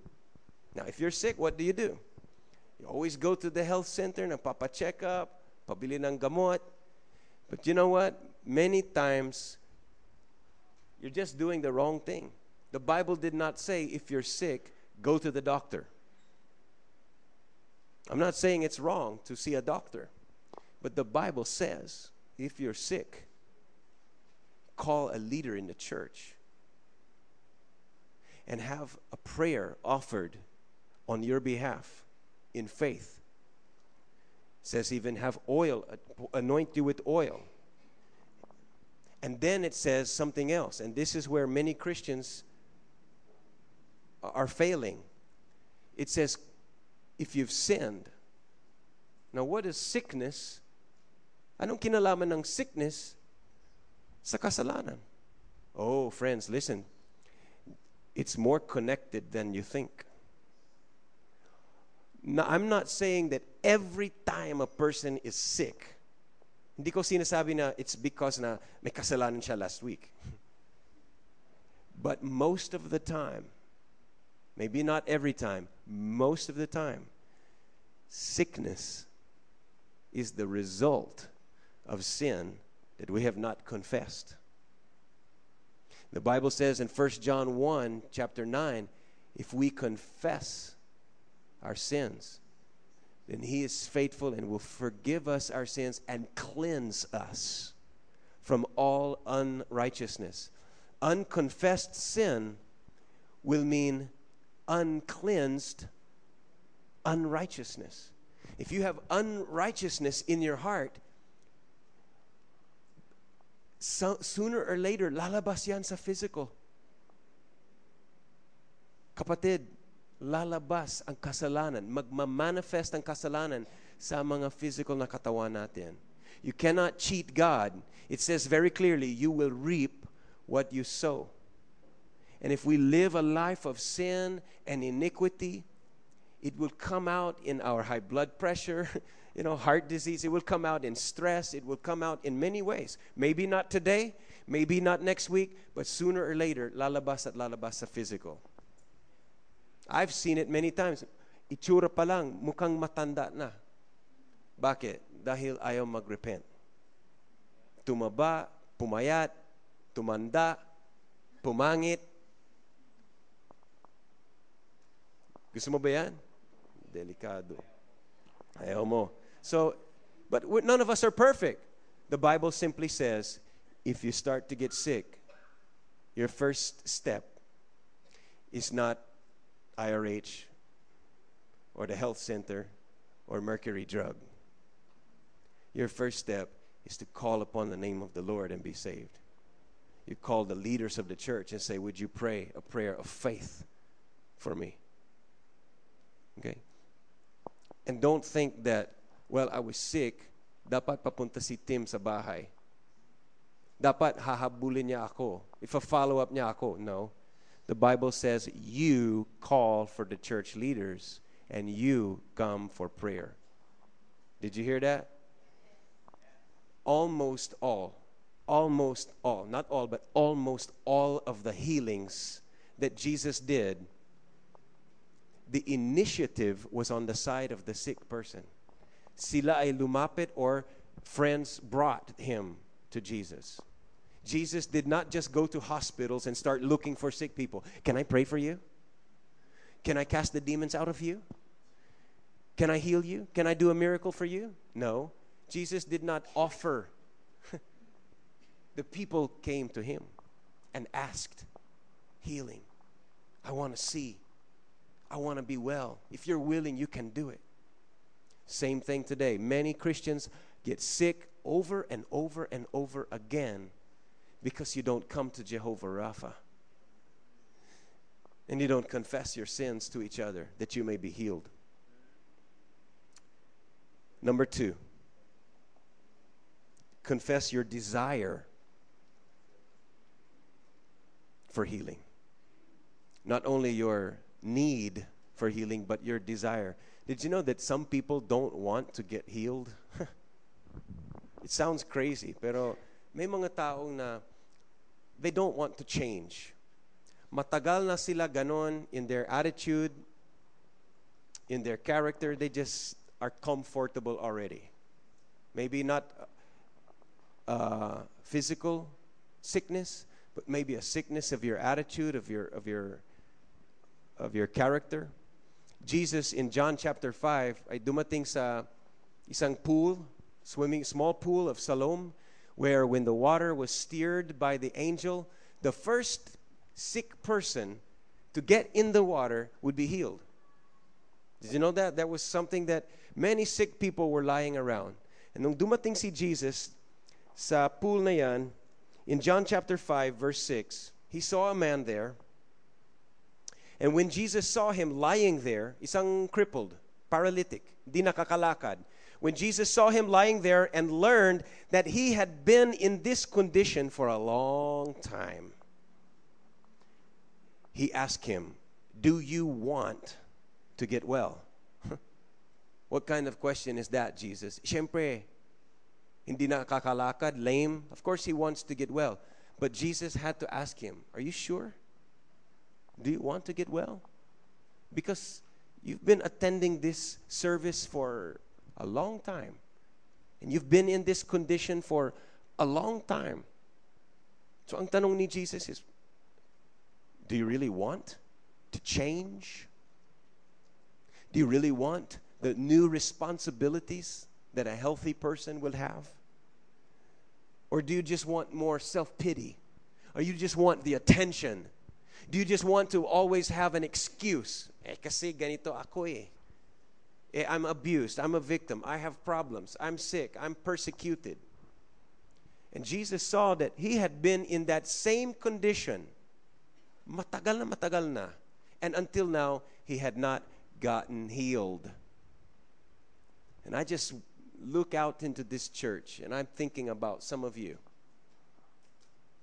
Now, if you're sick, what do you do? You always go to the health center, nagpapa-check up, pabili ng gamot. But you know what? Many times, you're just doing the wrong thing. The Bible did not say if you're sick, go to the doctor. I'm not saying it's wrong to see a doctor, but the Bible says if you're sick, call a leader in the church and have a prayer offered on your behalf in faith. It says even have oil, anoint you with oil. And then it says something else, and this is where many Christians are failing. It says, if you've sinned. Now, what is sickness? Anong kinalaman ng sickness sa kasalanan? Oh, friends, listen. It's more connected than you think. Now, I'm not saying that every time a person is sick, hindi ko sinasabi na it's because na may kasalanan siya last week. But most of the time, maybe not every time, most of the time, sickness is the result of sin that we have not confessed. The Bible says in 1 John 1, chapter 9, if we confess our sins, then he is faithful and will forgive us our sins and cleanse us from all unrighteousness. Unconfessed sin will mean uncleansed unrighteousness. If you have unrighteousness in your heart, so, sooner or later, lalabas yan sa physical. Kapatid, lalabas ang kasalanan, magmamanifest ang kasalanan sa mga physical na katawan natin. You cannot cheat God. It says very clearly, you will reap what you sow. And if we live a life of sin and iniquity, it will come out in our high blood pressure, you know, heart disease. It will come out in stress. It will come out in many ways. Maybe not today, maybe not next week, but sooner or later, lalabas at lalabas sa physical. I've seen it many times. Itsura pa lang, mukhang matanda na. Bakit? Dahil ayaw mag-repent. Tumaba, pumayat, tumanda, pumangit, Gusto mo ba yan? Delikado. Ayaw mo. So, but none of us are perfect. The Bible simply says, if you start to get sick, your first step is not IRH or the health center or mercury drug. Your first step is to call upon the name of the Lord and be saved. You call the leaders of the church and say, Would you pray a prayer of faith for me? Okay? And don't think that, well, I was sick, dapat papunta si Tim sa bahay. Dapat hahabulin niya ako. If a follow up niya ako. No. The Bible says you call for the church leaders and you come for prayer. Did you hear that? Almost all, almost all, not all, but almost all of the healings that Jesus did the initiative was on the side of the sick person. Sila ay lumapit or friends brought him to Jesus. Jesus did not just go to hospitals and start looking for sick people. Can I pray for you? Can I cast the demons out of you? Can I heal you? Can I do a miracle for you? No. Jesus did not offer. the people came to him and asked healing. I want to see. I want to be well. If you're willing, you can do it. Same thing today. Many Christians get sick over and over and over again because you don't come to Jehovah Rapha. And you don't confess your sins to each other that you may be healed. Number two, confess your desire for healing. Not only your need for healing, but your desire. Did you know that some people don't want to get healed? it sounds crazy, pero may mga taong na they don't want to change. Matagal na sila ganon in their attitude, in their character. They just are comfortable already. Maybe not uh, physical sickness, but maybe a sickness of your attitude, of your of your of your character. Jesus in John chapter 5 ay dumating sa isang pool, swimming small pool of Siloam where when the water was steered by the angel, the first sick person to get in the water would be healed. Did you know that? That was something that many sick people were lying around. And nung dumating si Jesus sa pool na yan, in John chapter 5, verse 6, he saw a man there. And when Jesus saw him lying there, isang crippled, paralytic, di nakakalakad, when Jesus saw him lying there and learned that he had been in this condition for a long time, he asked him, Do you want to get well? what kind of question is that, Jesus? Siyempre, hindi nakakalakad, lame. Of course, he wants to get well. But Jesus had to ask him, Are you sure? Do you want to get well? Because you've been attending this service for a long time. And you've been in this condition for a long time. So ang tanong ni Jesus is, do you really want to change? Do you really want the new responsibilities that a healthy person will have? Or do you just want more self pity? Or you just want the attention? Do you just want to always have an excuse? Eh, kasi ganito ako eh. Eh, I'm abused. I'm a victim. I have problems. I'm sick. I'm persecuted. And Jesus saw that he had been in that same condition. Matagal na matagal na. And until now, he had not gotten healed. And I just look out into this church and I'm thinking about some of you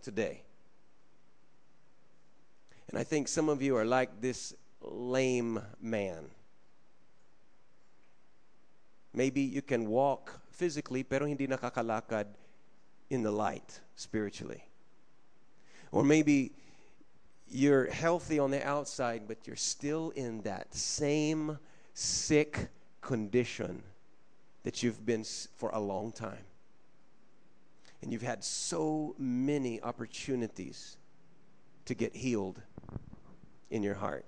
today. And I think some of you are like this lame man. Maybe you can walk physically pero hindi nakakalakad in the light spiritually. Or maybe you're healthy on the outside but you're still in that same sick condition that you've been for a long time. And you've had so many opportunities to get healed in your heart.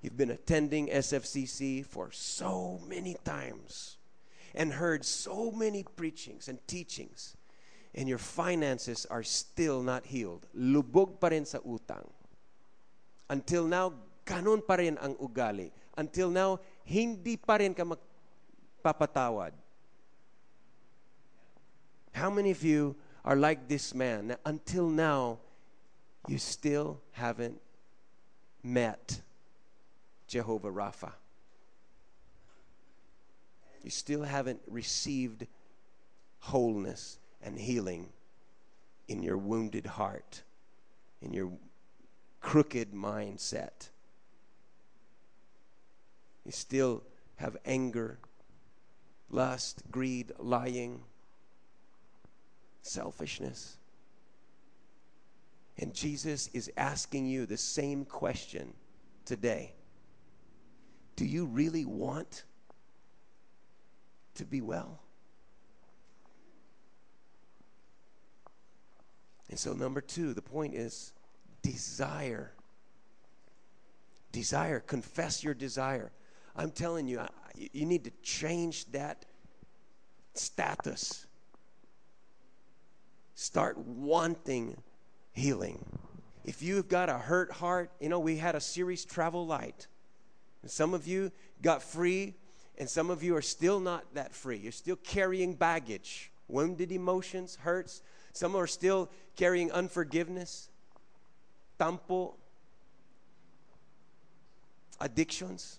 You've been attending SFCC for so many times and heard so many preachings and teachings, and your finances are still not healed. Lubog pa rin sa utang. Until now, ganun pa rin ang ugali. Until now, hindi pa rin ka magpapatawad. How many of you are like this man? Until now, you still haven't met Jehovah Rapha. You still haven't received wholeness and healing in your wounded heart, in your crooked mindset. You still have anger, lust, greed, lying, selfishness. And Jesus is asking you the same question today. Do you really want to be well? And so, number two, the point is desire. Desire. Confess your desire. I'm telling you, you need to change that status. Start wanting healing. If you've got a hurt heart, you know, we had a series, Travel Light. And some of you got free, and some of you are still not that free. You're still carrying baggage, wounded emotions, hurts. Some are still carrying unforgiveness, tampo, addictions.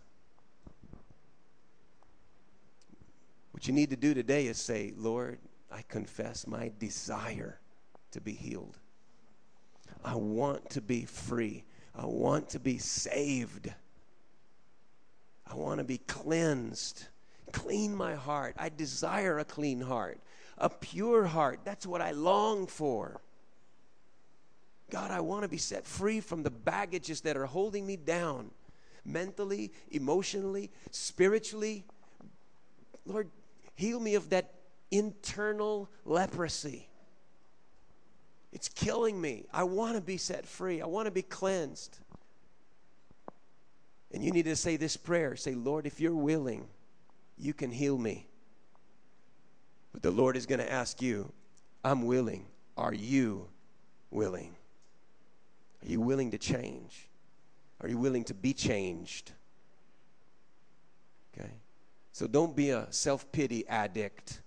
What you need to do today is say, Lord, I confess my desire to be healed. I want to be free. I want to be saved. I want to be cleansed. Clean my heart. I desire a clean heart, a pure heart. That's what I long for. God, I want to be set free from the baggages that are holding me down mentally, emotionally, spiritually. Lord, heal me of that internal leprosy. It's killing me. I want to be set free. I want to be cleansed. And you need to say this prayer say, Lord, if you're willing, you can heal me. But the Lord is going to ask you, I'm willing. Are you willing? Are you willing to change? Are you willing to be changed? Okay? So don't be a self pity addict.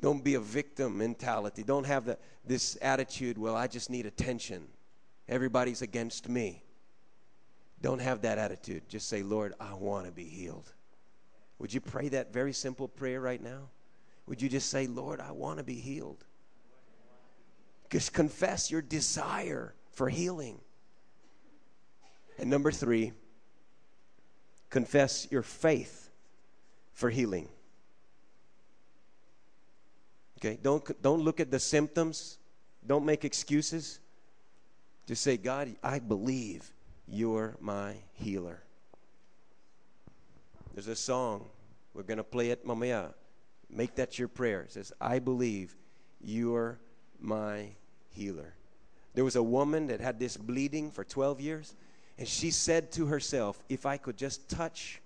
Don't be a victim mentality. Don't have the, this attitude, well, I just need attention. Everybody's against me. Don't have that attitude. Just say, Lord, I want to be healed. Would you pray that very simple prayer right now? Would you just say, Lord, I want to be healed? Just confess your desire for healing. And number three, confess your faith for healing. Okay, don't, don't look at the symptoms, don't make excuses. Just say, God, I believe you're my healer. There's a song, we're going to play it mamaya. Make that your prayer. It says, I believe you're my healer. There was a woman that had this bleeding for 12 years, and she said to herself, If I could just touch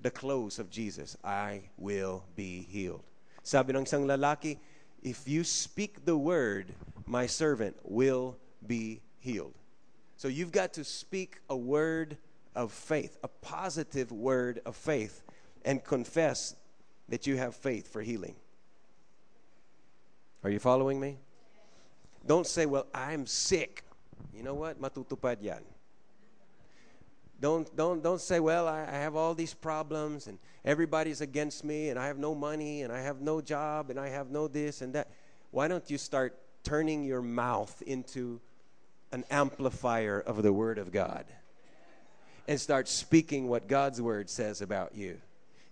the clothes of Jesus, I will be healed. Sabi ng isang lalaki, if you speak the word, my servant will be healed. So you've got to speak a word of faith, a positive word of faith, and confess that you have faith for healing. Are you following me? Don't say, well, I'm sick. You know what? Matutupad yan. Don't, don't, don't say, well, I, I have all these problems and everybody's against me and I have no money and I have no job and I have no this and that. Why don't you start turning your mouth into an amplifier of the Word of God and start speaking what God's Word says about you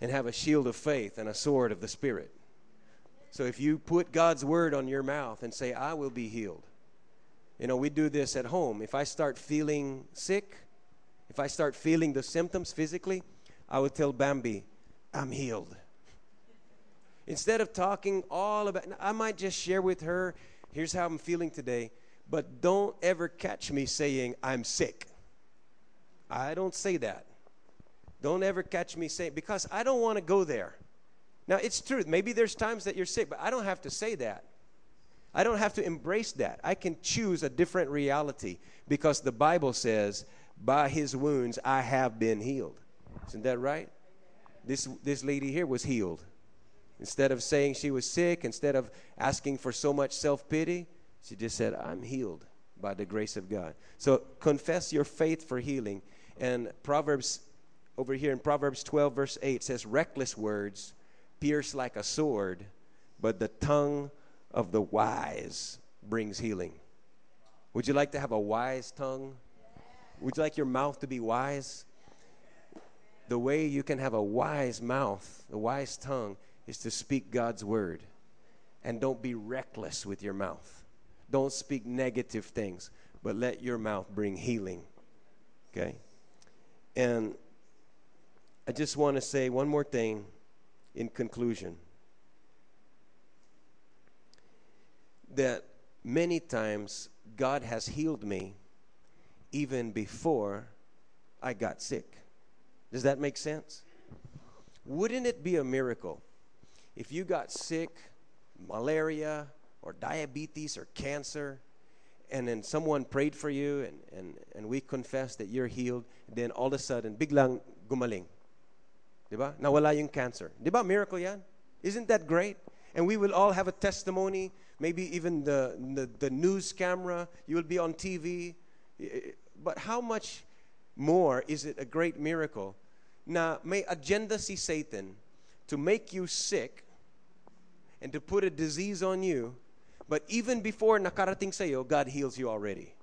and have a shield of faith and a sword of the Spirit? So if you put God's Word on your mouth and say, I will be healed. You know, we do this at home. If I start feeling sick, if I start feeling the symptoms physically, I would tell Bambi, I'm healed. Instead of talking all about, I might just share with her, here's how I'm feeling today, but don't ever catch me saying, I'm sick. I don't say that. Don't ever catch me saying, because I don't want to go there. Now, it's true. Maybe there's times that you're sick, but I don't have to say that. I don't have to embrace that. I can choose a different reality because the Bible says by his wounds I have been healed. Isn't that right? This, this lady here was healed. Instead of saying she was sick, instead of asking for so much self pity, she just said, I'm healed by the grace of God. So confess your faith for healing. And Proverbs, over here in Proverbs 12, verse 8, says, Reckless words pierce like a sword, but the tongue of the wise brings healing. Would you like to have a wise tongue? Would you like your mouth to be wise? The way you can have a wise mouth, a wise tongue, is to speak God's word. And don't be reckless with your mouth. Don't speak negative things, but let your mouth bring healing. Okay? And I just want to say one more thing in conclusion that many times God has healed me even before I got sick. Does that make sense? Wouldn't it be a miracle if you got sick, malaria, or diabetes, or cancer, and then someone prayed for you and, and, and we confess that you're healed, then all of a sudden, biglang gumaling. Diba? Nawala yung cancer. Diba miracle yan? Isn't that great? And we will all have a testimony, maybe even the, the, the news camera, you will be on TV. But how much more is it a great miracle na may agenda si Satan to make you sick and to put a disease on you, but even before nakarating sa'yo, God heals you already.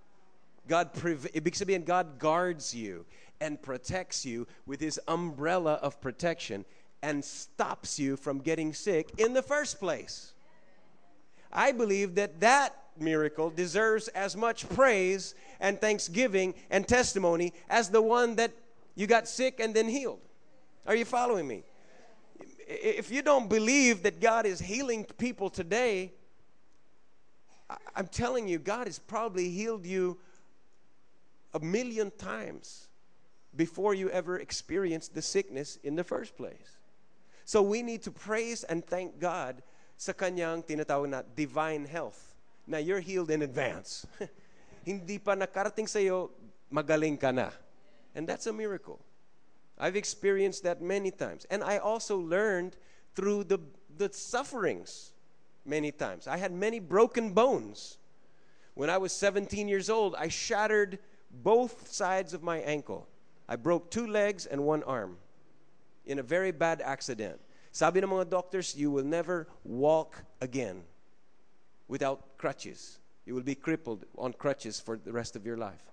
God, sabihin, God guards you and protects you with His umbrella of protection and stops you from getting sick in the first place. I believe that that miracle deserves as much praise and thanksgiving and testimony as the one that you got sick and then healed. Are you following me? If you don't believe that God is healing people today, I'm telling you, God has probably healed you a million times before you ever experienced the sickness in the first place. So we need to praise and thank God sa kanyang tinatawag na divine health na you're healed in advance. Hindi pa nakarating sa iyo, magaling ka na. And that's a miracle. I've experienced that many times. And I also learned through the, the sufferings many times. I had many broken bones. When I was 17 years old, I shattered both sides of my ankle. I broke two legs and one arm in a very bad accident. Sabi ng mga doctors, you will never walk again without crutches. You will be crippled on crutches for the rest of your life.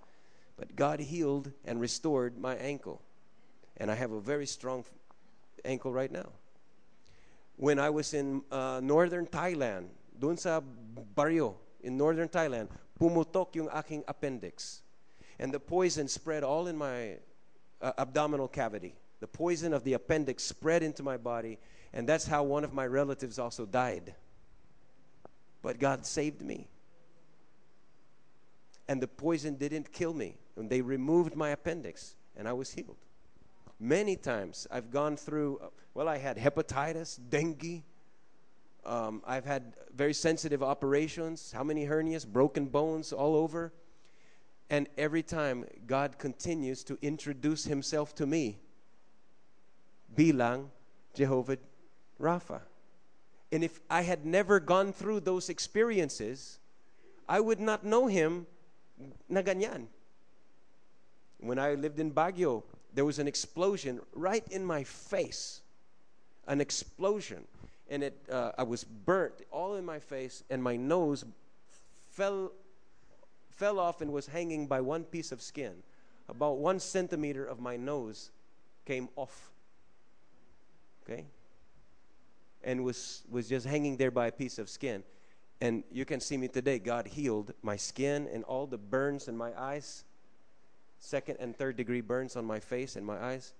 But God healed and restored my ankle. And I have a very strong ankle right now. When I was in uh, northern Thailand, dun sa barrio in northern Thailand, pumutok yung aking appendix. And the poison spread all in my uh, abdominal cavity. The poison of the appendix spread into my body, and that's how one of my relatives also died. But God saved me. And the poison didn't kill me. And they removed my appendix, and I was healed. Many times I've gone through, well, I had hepatitis, dengue. Um, I've had very sensitive operations. How many hernias, broken bones all over? And every time God continues to introduce Himself to me, bilang Jehovah Rapha. And if I had never gone through those experiences, I would not know Him na ganyan. When I lived in Baguio, there was an explosion right in my face. An explosion. And it, uh, I was burnt all in my face, and my nose fell, fell off and was hanging by one piece of skin. About one centimeter of my nose came off. Okay? And was, was just hanging there by a piece of skin. And you can see me today. God healed my skin and all the burns in my eyes second and third degree burns on my face and my eyes.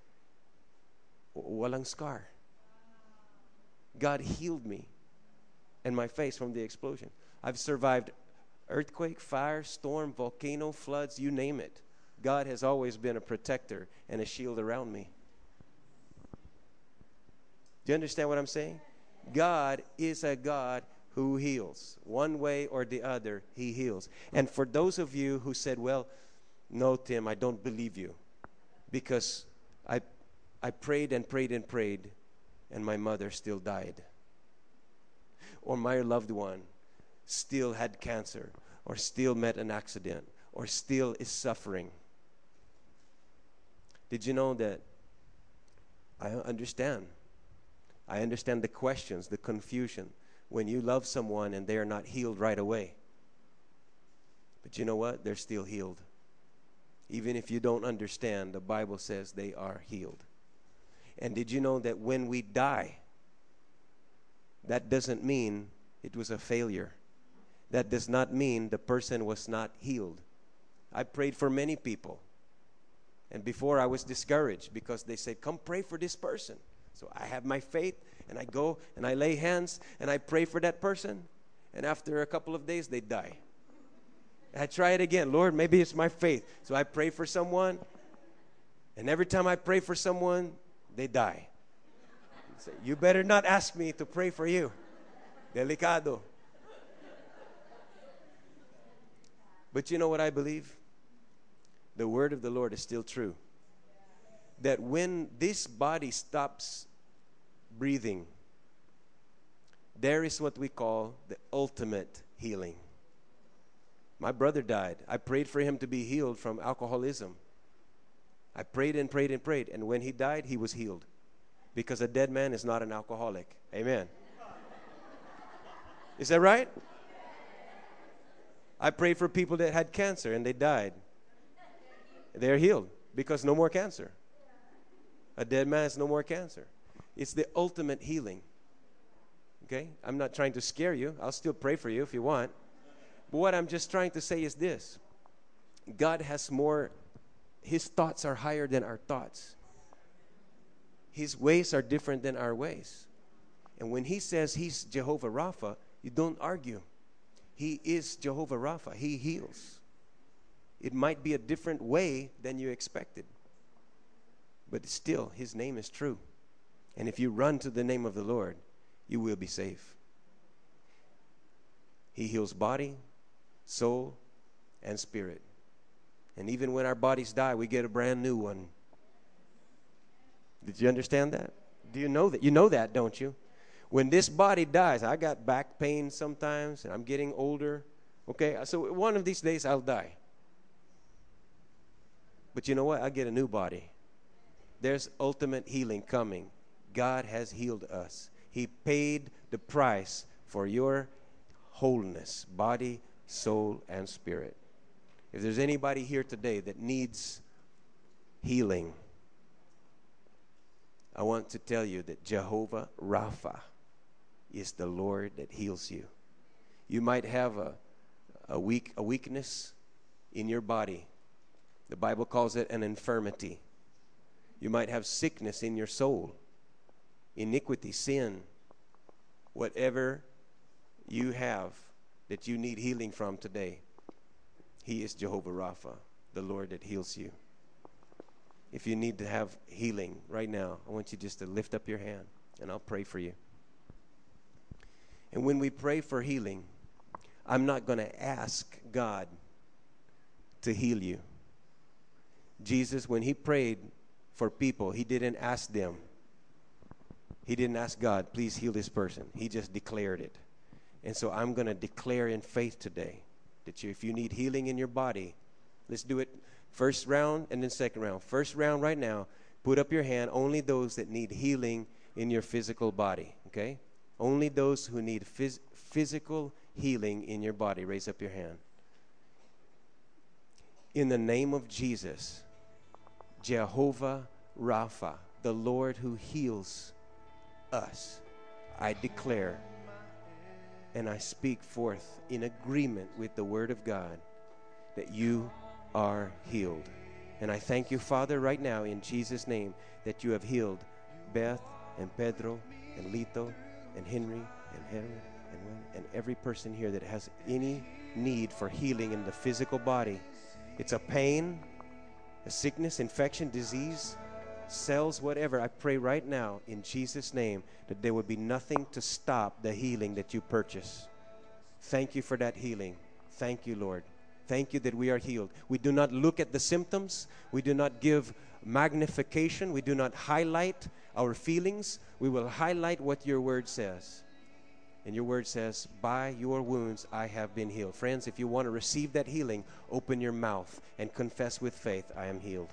Walang scar. God healed me and my face from the explosion. I've survived earthquake, fire, storm, volcano, floods, you name it. God has always been a protector and a shield around me. Do you understand what I'm saying? God is a God who heals. One way or the other, He heals. And for those of you who said, well, no, Tim, I don't believe you. Because I, I prayed and prayed and prayed, and my mother still died. Or my loved one still had cancer, or still met an accident, or still is suffering. Did you know that? I understand. I understand the questions, the confusion when you love someone and they are not healed right away. But you know what? They're still healed. Even if you don't understand, the Bible says they are healed. And did you know that when we die, that doesn't mean it was a failure? That does not mean the person was not healed. I prayed for many people And before I was discouraged because they said, Come pray for this person. So I have my faith and I go and I lay hands and I pray for that person. And after a couple of days, they die. I try it again. Lord, maybe it's my faith. So I pray for someone. And every time I pray for someone, they die. You better not ask me to pray for you. Delicado. But you know what I believe? The word of the Lord is still true. That when this body stops breathing, there is what we call the ultimate healing. My brother died. I prayed for him to be healed from alcoholism. I prayed and prayed and prayed. And when he died, he was healed. Because a dead man is not an alcoholic. Amen. Is that right? I prayed for people that had cancer and they died. They're healed because no more cancer. A dead man has no more cancer. It's the ultimate healing. Okay? I'm not trying to scare you. I'll still pray for you if you want. But what I'm just trying to say is this God has more, His thoughts are higher than our thoughts. His ways are different than our ways. And when He says He's Jehovah Rapha, you don't argue. He is Jehovah Rapha, He heals. It might be a different way than you expected, but still, His name is true. And if you run to the name of the Lord, you will be safe. He heals body, soul, and spirit. And even when our bodies die, we get a brand new one. Did you understand that? Do you know that? You know that, don't you? When this body dies, I got back pain sometimes, and I'm getting older. Okay, uh, so one of these days I'll die. But you know what? I get a new body. There's ultimate healing coming. God has healed us. He paid the price for your wholeness, body, soul, and spirit. If there's anybody here today that needs healing, I want to tell you that Jehovah Rapha is the Lord that heals you. You might have a, a, weak, a weakness in your body. The Bible calls it an infirmity. You might have sickness in your soul, iniquity, sin, whatever you have that you need healing from today, He is Jehovah Rapha, the Lord that heals you. If you need to have healing right now, I want you just to lift up your hand and I'll pray for you. And when we pray for healing, I'm not going to ask God to heal you. Jesus, when He prayed for people, He didn't ask them. He didn't ask God, please heal this person. He just declared it. And so I'm going to declare in faith today that you, if you need healing in your body, let's do it first round and then second round. First round right now, put up your hand, only those that need healing in your physical body, okay? Only those who need phys- physical healing in your body, raise up your hand. In the name of Jesus, Jehovah Rapha, the Lord who heals us, I declare and I speak forth in agreement with the Word of God that you are healed. And I thank you, Father, right now in Jesus' name that you have healed Beth and Pedro and Lito and Henry and Henry and and every person here that has any need for healing in the physical body. It's a pain, a sickness, infection, disease, cells, whatever, I pray right now in Jesus' name that there would be nothing to stop the healing that you purchase. Thank you for that healing. Thank you, Lord. Thank you that we are healed. We do not look at the symptoms, we do not give magnification, we do not highlight our feelings. We will highlight what your word says. And your word says, By your wounds I have been healed. Friends, if you want to receive that healing, open your mouth and confess with faith, I am healed.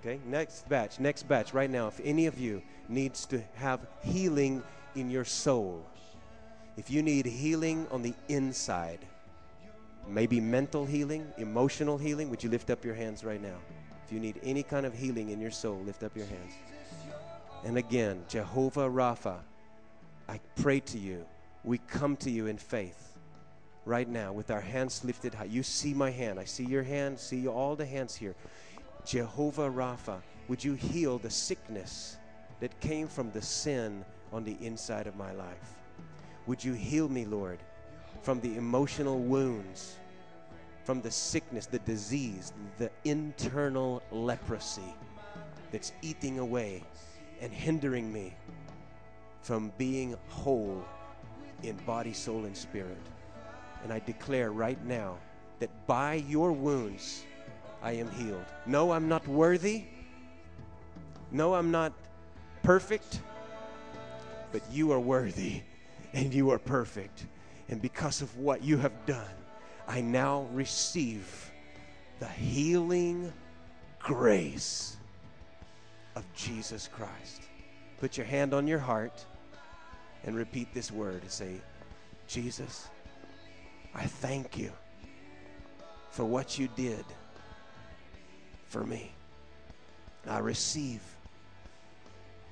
Okay, next batch, next batch, right now. If any of you needs to have healing in your soul, if you need healing on the inside, maybe mental healing, emotional healing, would you lift up your hands right now? If you need any kind of healing in your soul, lift up your hands. And again, Jehovah Rapha, I pray to you. We come to you in faith right now with our hands lifted high. You see my hand. I see your hand. See all the hands here. Jehovah Rapha, would you heal the sickness that came from the sin on the inside of my life? Would you heal me, Lord, from the emotional wounds, from the sickness, the disease, the internal leprosy that's eating away and hindering me from being whole in body, soul, and spirit. And I declare right now that by your wounds I am healed. No, I'm not worthy. No, I'm not perfect. But you are worthy and you are perfect. And because of what you have done, I now receive the healing grace of Jesus Christ. Put your hand on your heart and repeat this word and say, Jesus, I thank you for what you did for me. I receive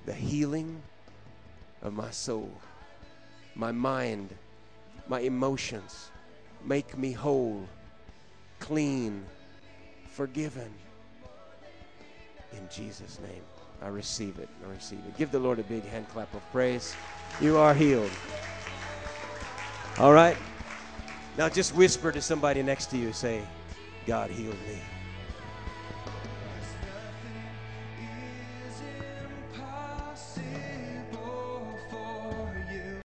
the healing of my soul, my mind, my emotions. Make me whole, clean, forgiven. In Jesus' name, I receive it. I receive it. Give the Lord a big hand clap of praise. You are healed. All right? Now just whisper to somebody next to you, say, God healed me.